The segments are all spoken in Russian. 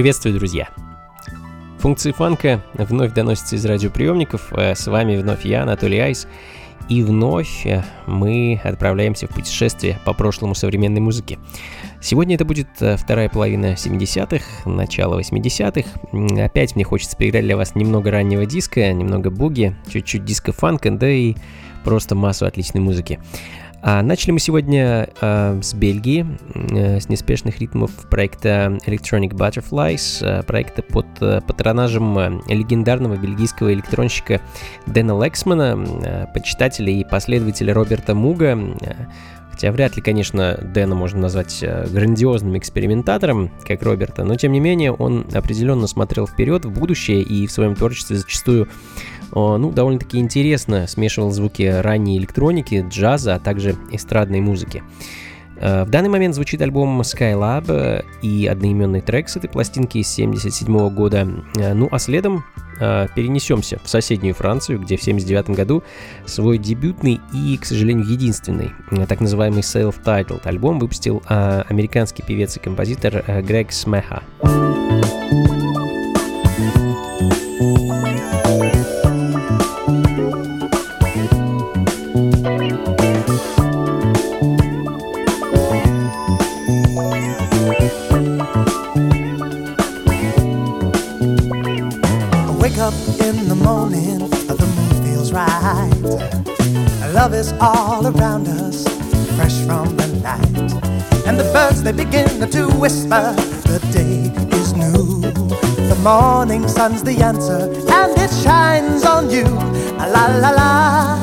Приветствую, друзья! Функции фанка вновь доносятся из радиоприемников. Э, с вами вновь я, Анатолий Айс. И вновь э, мы отправляемся в путешествие по прошлому современной музыки. Сегодня это будет э, вторая половина 70-х, начало 80-х. Опять мне хочется поиграть для вас немного раннего диска, немного буги, чуть-чуть диска-фанка, да и просто массу отличной музыки. А начали мы сегодня э, с Бельгии, э, с неспешных ритмов проекта Electronic Butterflies, э, проекта под э, патронажем э, легендарного бельгийского электронщика Дэна Лексмана, э, почитателя и последователя Роберта Муга. Э, хотя вряд ли, конечно, Дэна можно назвать э, грандиозным экспериментатором, как Роберта, но тем не менее он определенно смотрел вперед, в будущее и в своем творчестве зачастую ну, довольно-таки интересно смешивал звуки ранней электроники, джаза, а также эстрадной музыки. Э, в данный момент звучит альбом Skylab э, и одноименный трек с этой пластинки из 1977 года. Э, ну а следом перенесемся в соседнюю Францию, где в 1979 году свой дебютный и, к сожалению, единственный так называемый self-titled альбом выпустил американский певец и композитор Грег Смеха. Love is all around us, fresh from the night. And the birds they begin to whisper, the day is new. The morning sun's the answer, and it shines on you. La la, la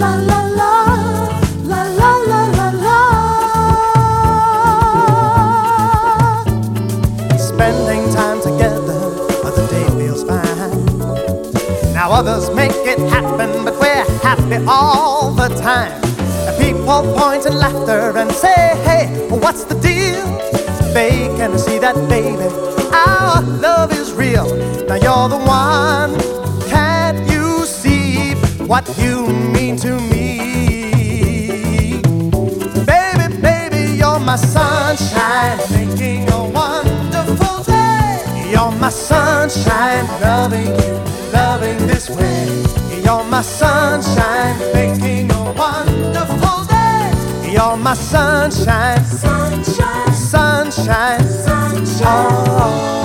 la la, la others make it happen, but we're happy all the time. People point and laughter and say, hey, what's the deal? They can see that, baby, our love is real. Now you're the one. Can't you see what you mean to me? Baby, baby, you're my sunshine, making a wonderful day. You're my sunshine, loving you, loving this way. You're my sunshine, making a wonderful day. You're my sunshine, sunshine, sunshine, sunshine. Oh.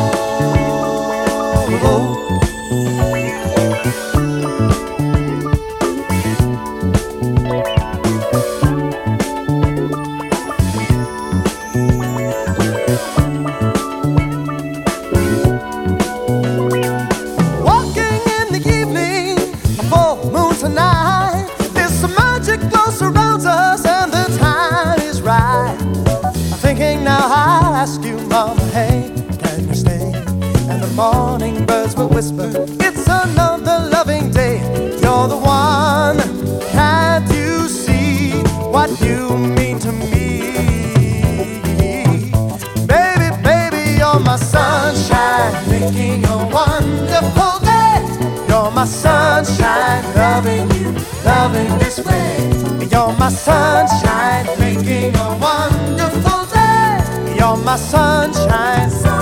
Whisper, It's another loving day. You're the one. Can't you see what you mean to me? Baby, baby, you're my sunshine, making a wonderful day. You're my sunshine, loving you, loving this way. You're my sunshine, making a wonderful day. You're my sunshine, sunshine,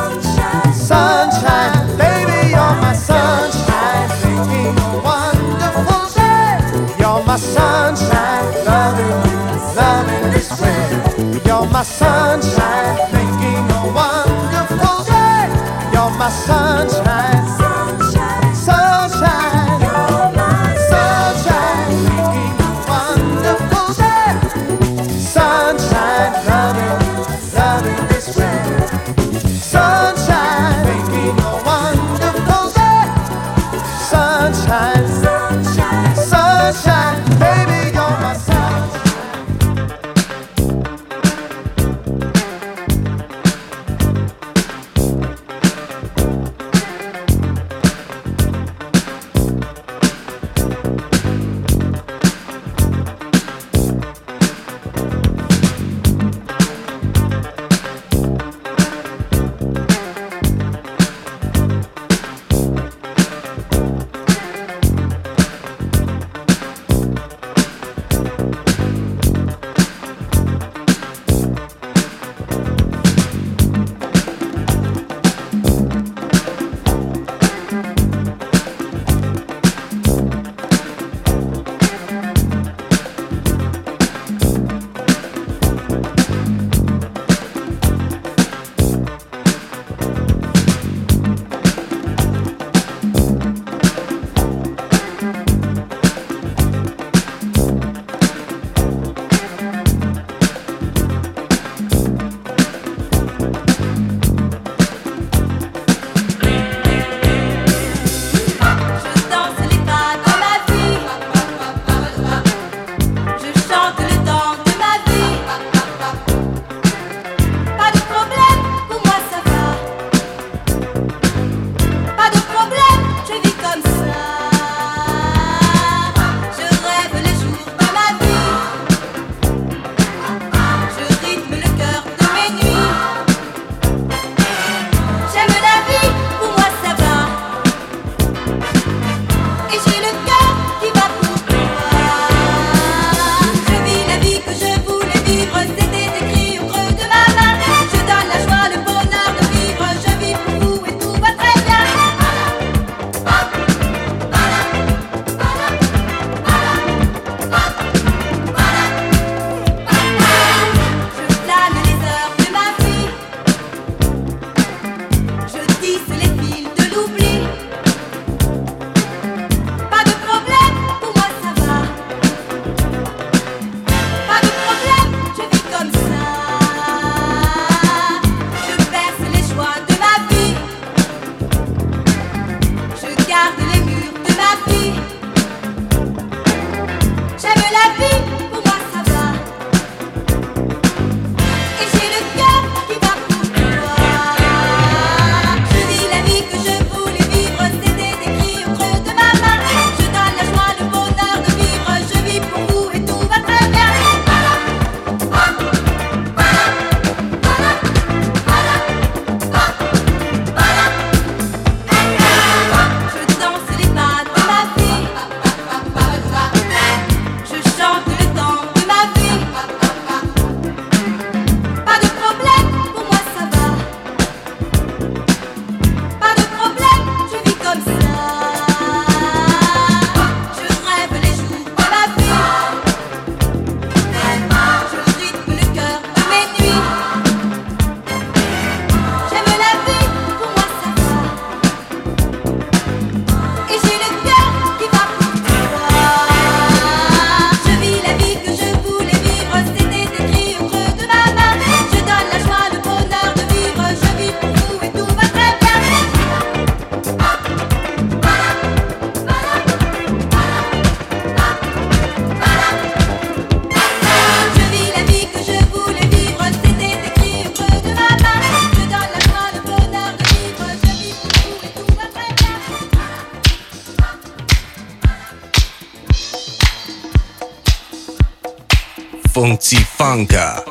Blanca.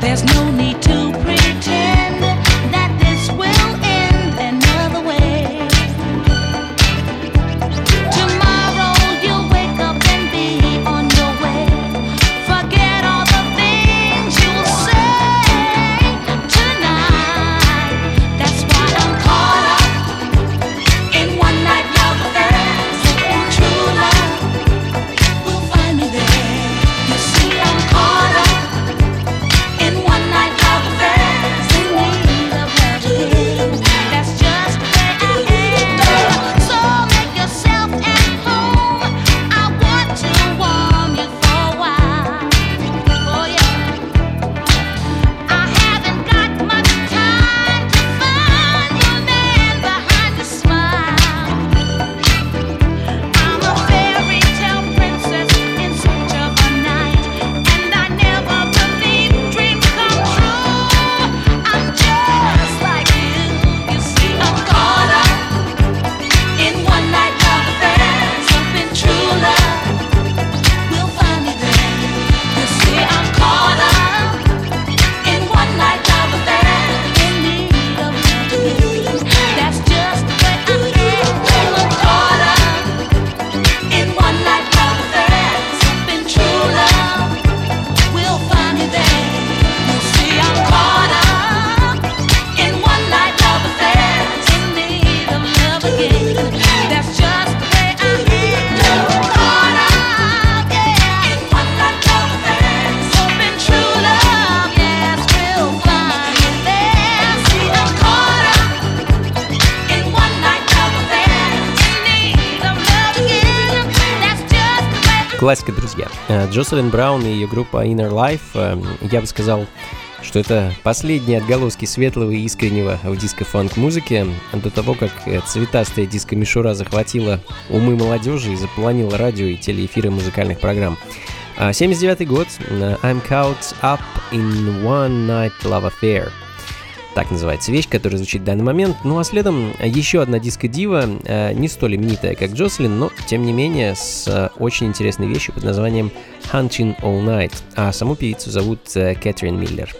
There's no need to Классика, друзья. Э, Джоселин Браун и ее группа Inner Life, э, я бы сказал, что это последние отголоски светлого и искреннего в диско-фанк музыке, до того, как э, цветастая диско-мишура захватила умы молодежи и заполонила радио и телеэфиры музыкальных программ. 79 год, I'm Caught Up in One Night Love Affair – так называется вещь, которая звучит в данный момент. Ну а следом еще одна диско-дива, э, не столь именитая, как Джослин, но тем не менее с э, очень интересной вещью под названием Hunting All Night. А саму певицу зовут э, Кэтрин Миллер.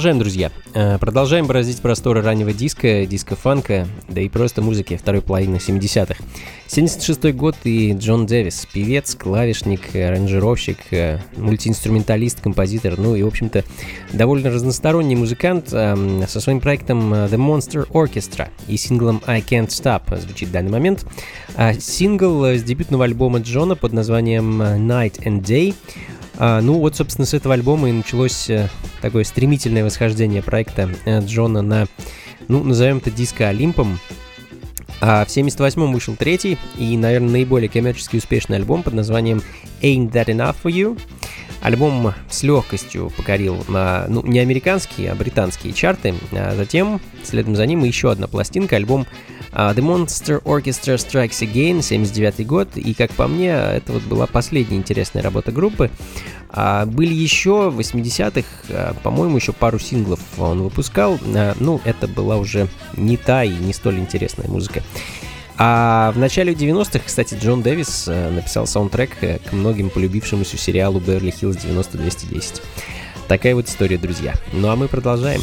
Продолжаем, друзья. Э, продолжаем бороздить просторы раннего диска, диска-фанка, да и просто музыки второй половины 70-х. 76 год и Джон Дэвис, певец, клавишник, аранжировщик, э, мультиинструменталист, композитор, ну и, в общем-то, довольно разносторонний музыкант со своим проектом э, The Monster Orchestra и синглом I Can't Stop звучит в данный момент. А сингл с дебютного альбома Джона под названием Night and Day – ну вот, собственно, с этого альбома и началось э, такое стремительное восхождение проекта э, Джона на, ну, назовем это диско Олимпом. А в 78-м вышел третий и, наверное, наиболее коммерчески успешный альбом под названием Ain't That Enough For You. Альбом с легкостью покорил ну, не американские, а британские чарты. А затем, следом за ним, еще одна пластинка, альбом uh, The Monster Orchestra Strikes Again, 79 год. И, как по мне, это вот была последняя интересная работа группы. Uh, были еще в 80-х, uh, по-моему, еще пару синглов он выпускал. Ну, это была уже не та и не столь интересная музыка. А в начале 90-х, кстати, Джон Дэвис написал саундтрек э, к многим полюбившемуся сериалу «Берли Хиллз 90210». Такая вот история, друзья. Ну а мы. Продолжаем.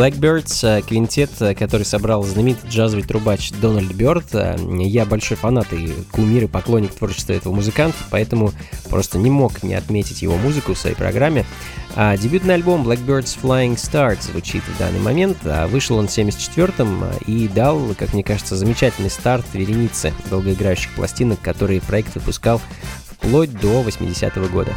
Blackbirds, э, квинтет, э, который собрал знаменитый джазовый трубач Дональд Бёрд. Э, я большой фанат и кумир и поклонник творчества этого музыканта, поэтому просто не мог не отметить его музыку в своей программе. А дебютный альбом Blackbird's Flying Start звучит в данный момент, а вышел он в 74-м и дал, как мне кажется, замечательный старт вереницы долгоиграющих пластинок, которые проект выпускал вплоть до 80-го года.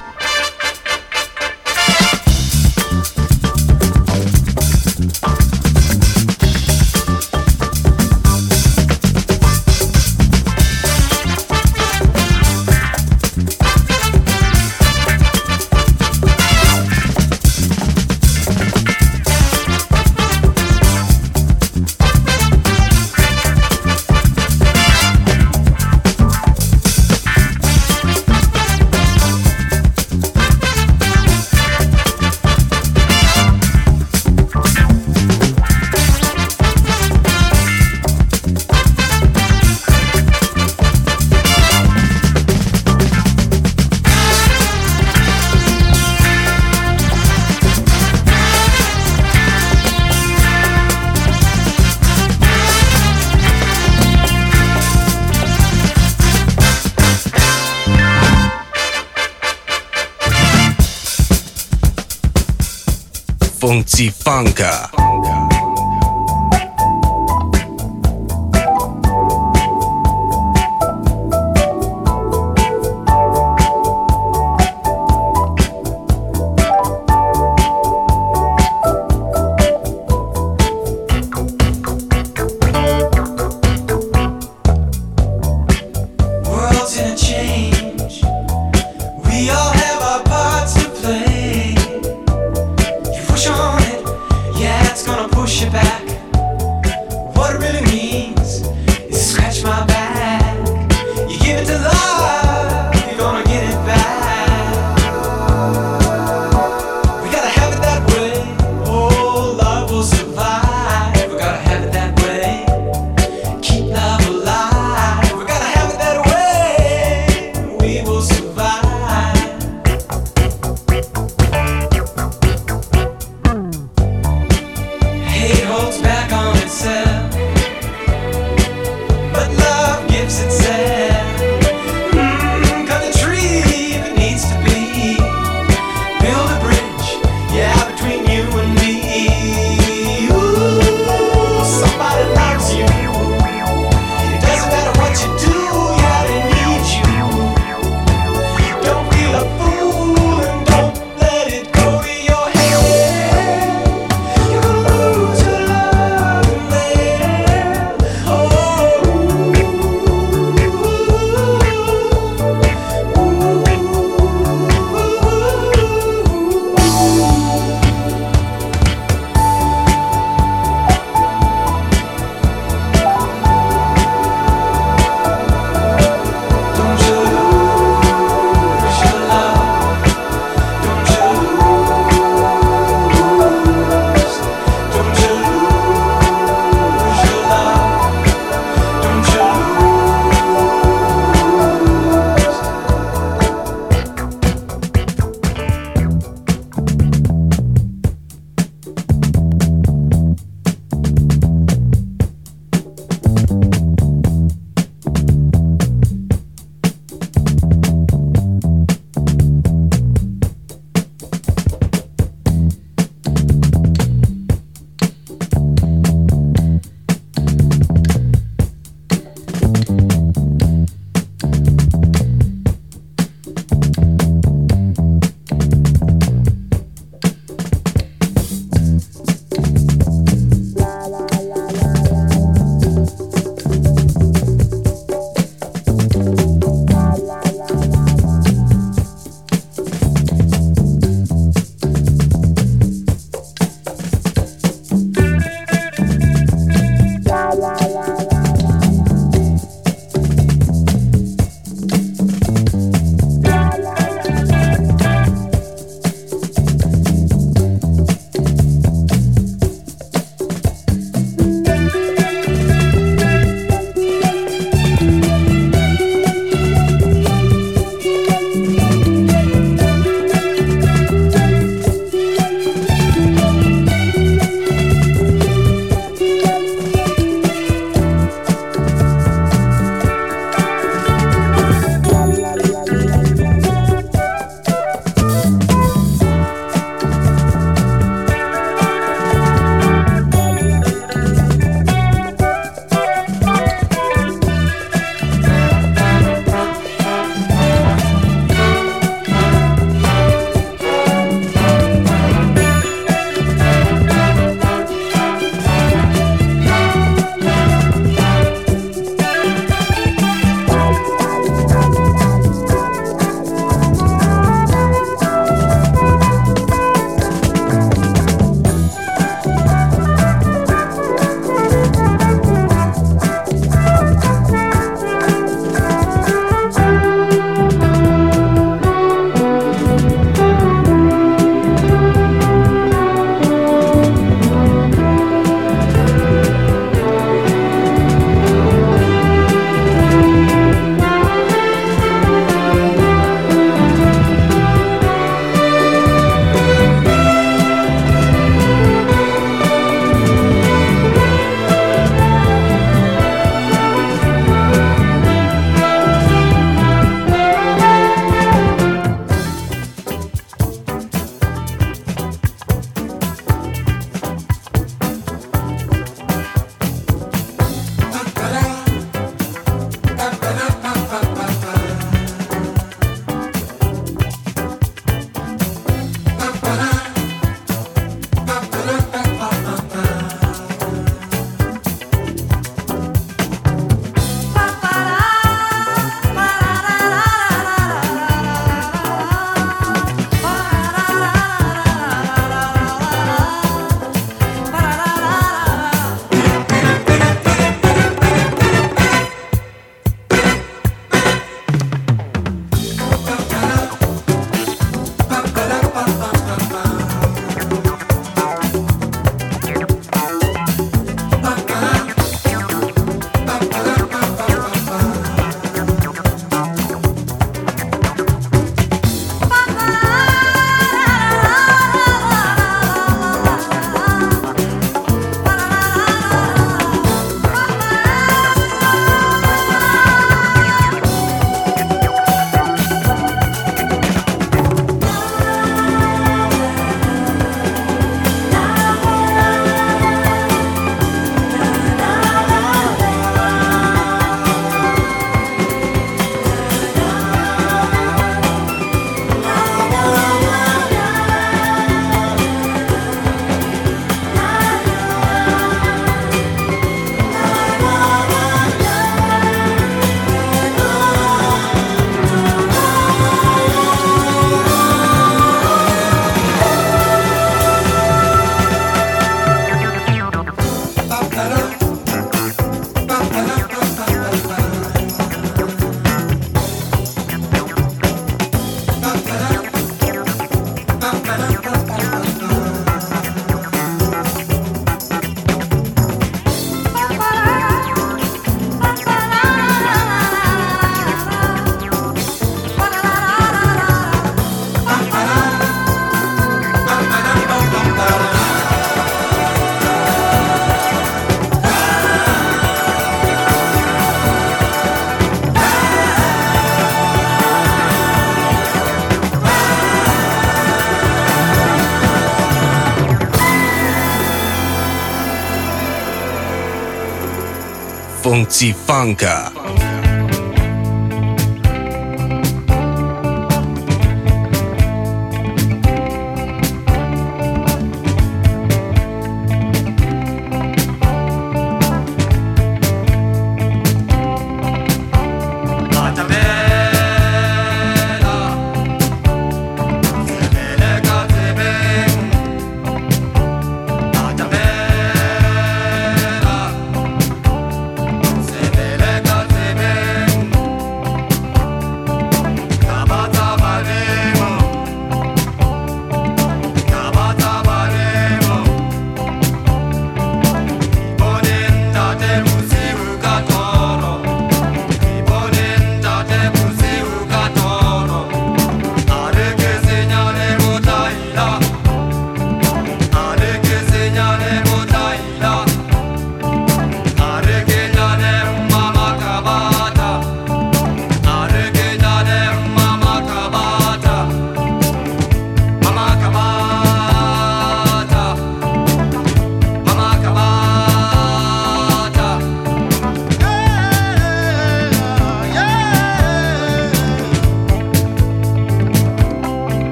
Unti Funka。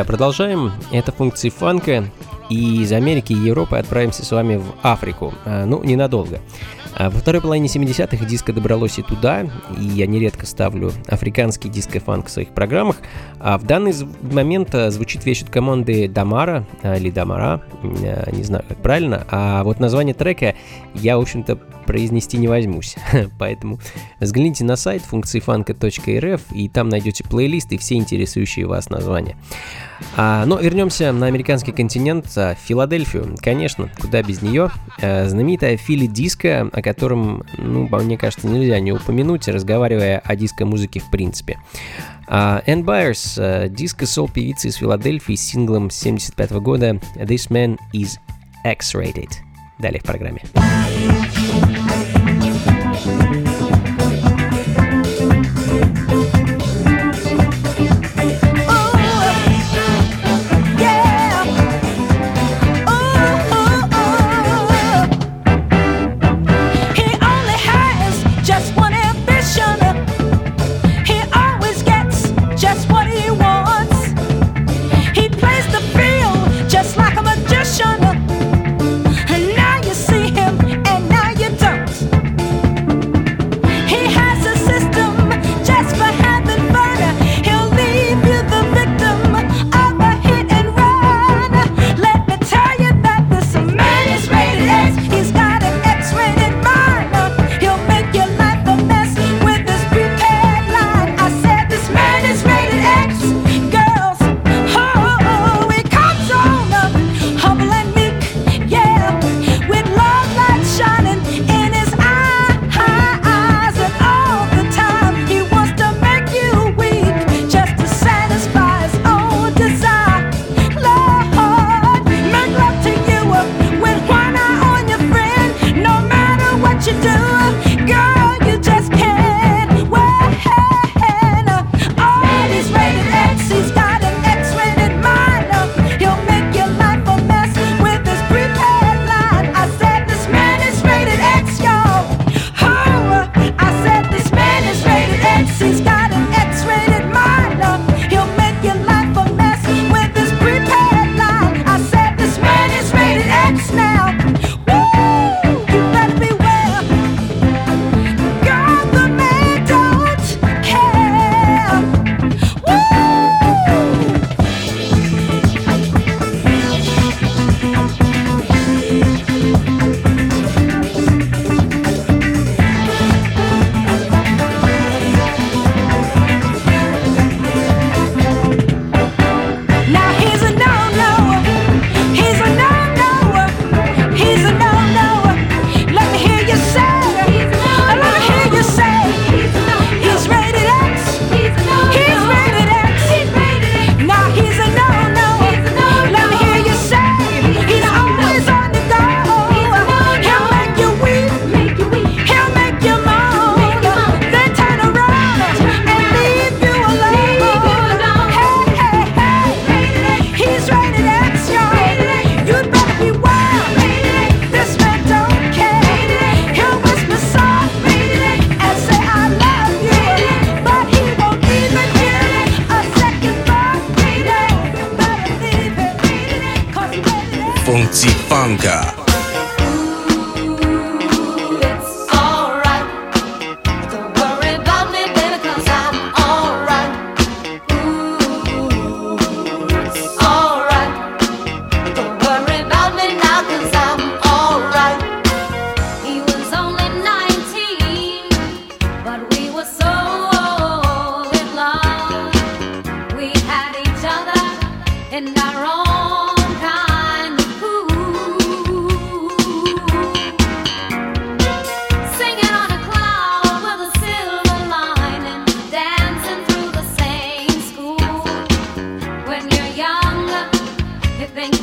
Друзья, продолжаем. Это функции фанка. И из Америки и Европы отправимся с вами в Африку. А, ну, ненадолго. А во второй половине 70-х диско добралось и туда, и я нередко ставлю африканский диско-фанк в своих программах. А в данный момент а, звучит вещь от команды Дамара, или Дамара, не знаю как правильно, а вот название трека я, в общем-то, произнести не возьмусь. Поэтому взгляните на сайт функции фанка.рф и там найдете плейлист и все интересующие вас названия. А, но вернемся на американский континент, в Филадельфию. Конечно, куда без нее. А, знаменитая Фили Диско, о котором, ну, мне кажется, нельзя не упомянуть, разговаривая о диско-музыке в принципе. Uh, Ann Byers, uh, диско-сол певица из Филадельфии с синглом 75 года «This Man Is X-Rated». Далее в программе.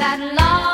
that long.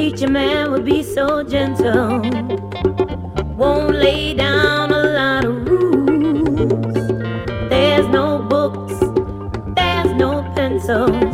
teach a man would be so gentle. Won't lay down a lot of rules. There's no books, there's no pencil.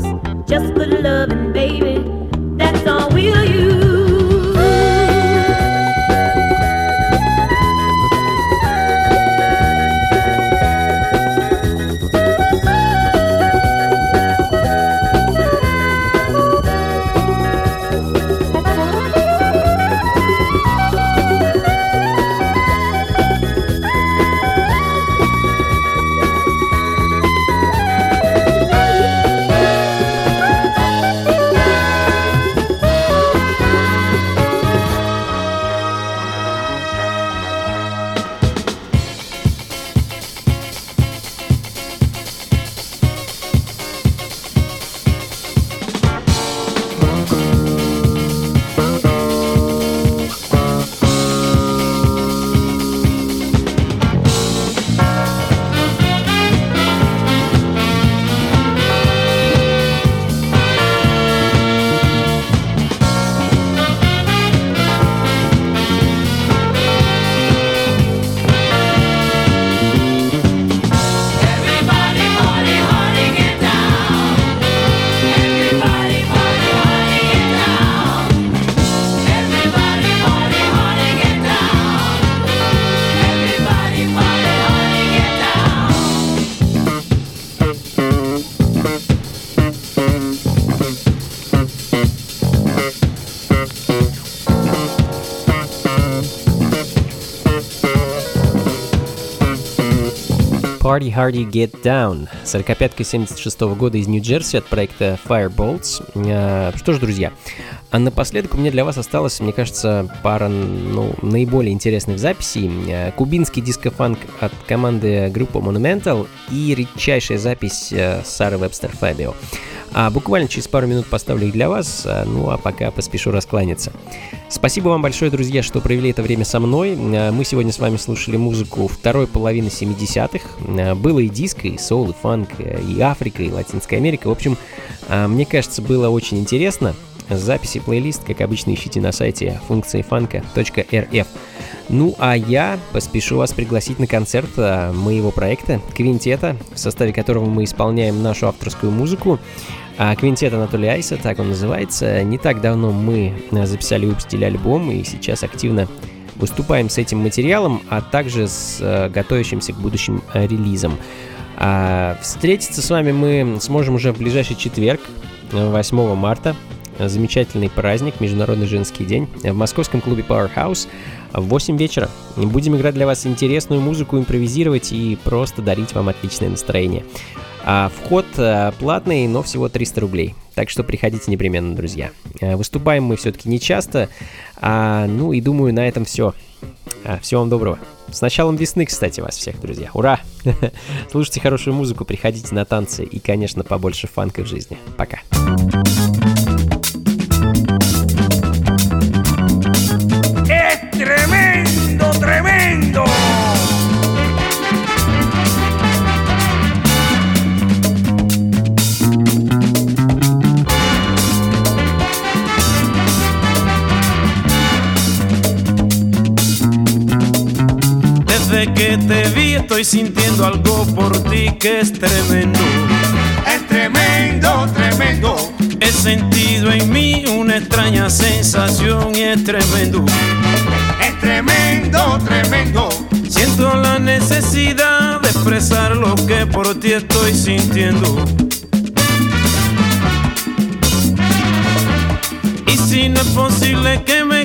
Party Hardy Get Down, 45-ка 76 -го года из Нью-Джерси от проекта Firebolts. А, что ж, друзья, а напоследок у меня для вас осталось, мне кажется, пара ну, наиболее интересных записей. А, кубинский дискофанк от команды группы Monumental и редчайшая запись а, Сары Вебстер Фабио. А буквально через пару минут поставлю их для вас, ну а пока поспешу раскланяться. Спасибо вам большое, друзья, что провели это время со мной. Мы сегодня с вами слушали музыку второй половины 70-х. А, было и диско, и соул, и фанк, и Африка, и Латинская Америка. В общем, мне кажется, было очень интересно. Записи плейлист, как обычно, ищите на сайте функции фанка.рф. Ну а я поспешу вас пригласить на концерт моего проекта «Квинтета», в составе которого мы исполняем нашу авторскую музыку. А квинтет Анатолия Айса, так он называется. Не так давно мы э, записали и выпустили альбом, и сейчас активно выступаем с этим материалом, а также с э, готовящимся к будущим э, релизам. А встретиться с вами мы сможем уже в ближайший четверг, 8 марта. Замечательный праздник, Международный женский день, в московском клубе Powerhouse в 8 вечера. Будем играть для вас интересную музыку, импровизировать и просто дарить вам отличное настроение. А вход а, платный, но всего 300 рублей. Так что приходите непременно, друзья. А, выступаем мы все-таки не часто. А, ну и думаю, на этом все. А, всего вам доброго. С началом весны, кстати, вас всех, друзья. Ура! Слушайте хорошую музыку, приходите на танцы и, конечно, побольше фанка в жизни. Пока. Que te vi estoy sintiendo algo por ti que es tremendo. Es tremendo, tremendo. He sentido en mí una extraña sensación y es tremendo. Es tremendo, tremendo. Siento la necesidad de expresar lo que por ti estoy sintiendo. Y si no es posible que me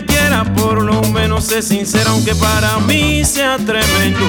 por lo menos sé sincera, aunque para mí sea tremendo.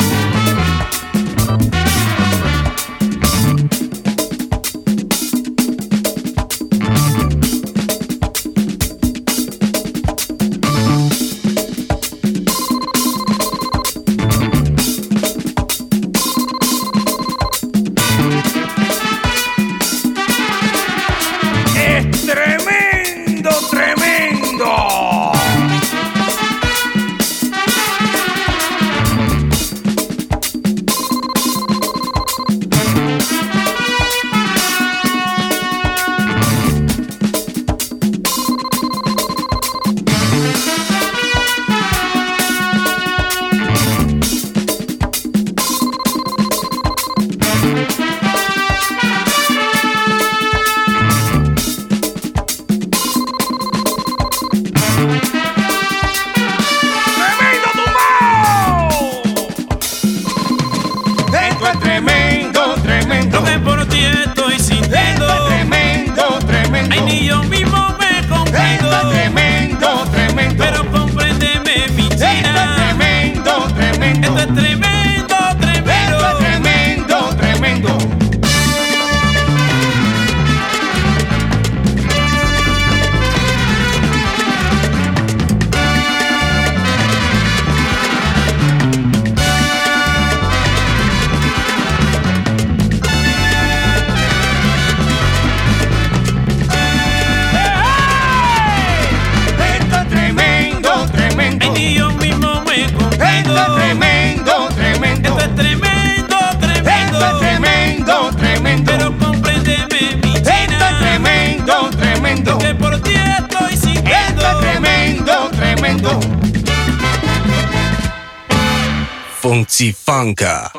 Unti Funka。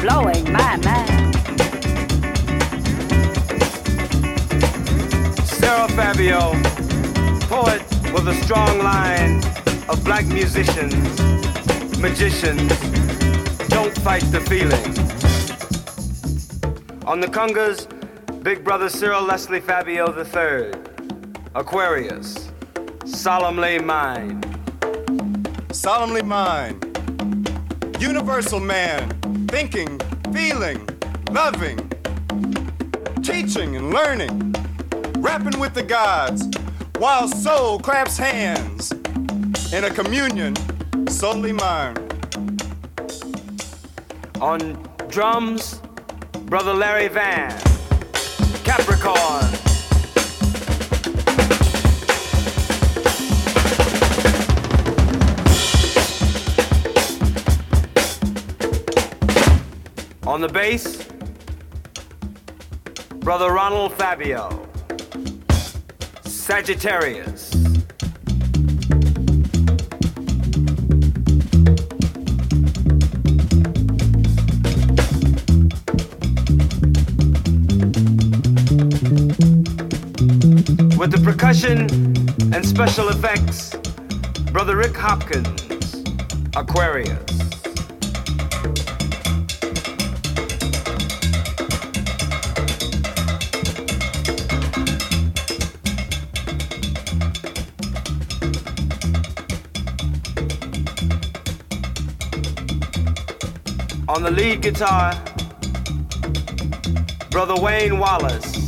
Blowing my mind. Sarah Fabio, poet with a strong line of black musicians, magicians, don't fight the feeling. On the congas, Big Brother Cyril Leslie Fabio III, Aquarius, solemnly mine. Solemnly mine. Universal man, thinking, feeling, loving, teaching and learning, rapping with the gods, while soul claps hands in a communion solely mine. On drums, Brother Larry Van, Capricorn. On the bass, Brother Ronald Fabio, Sagittarius. With the percussion and special effects, Brother Rick Hopkins, Aquarius. On the lead guitar, Brother Wayne Wallace,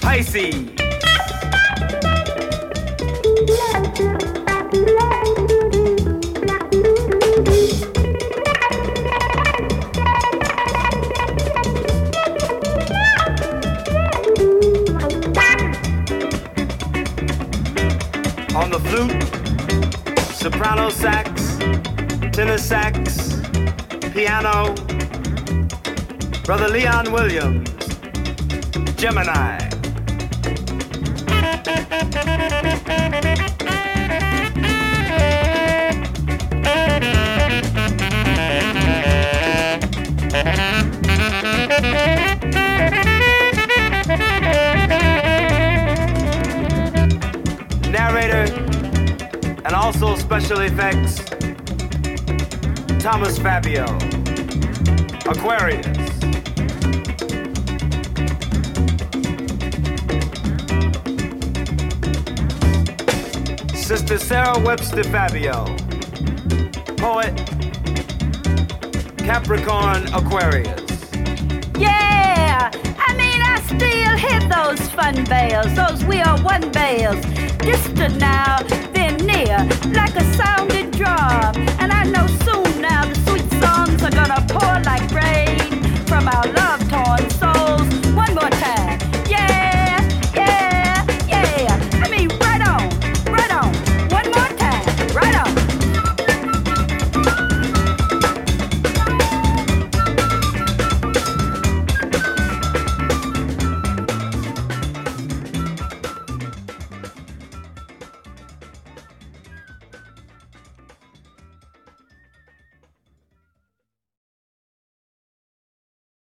Pisces. On the flute, soprano sax, tenor sax, piano, Brother Leon Williams, Gemini. Narrator and also special effects, Thomas Fabio, Aquarius. Sister Sarah Webster Fabio, poet, Capricorn Aquarius. Yeah, I mean, I still hit those fun bells, those we are one bells. Distant now, then near, like a sounding drum. And I know soon now the from our love.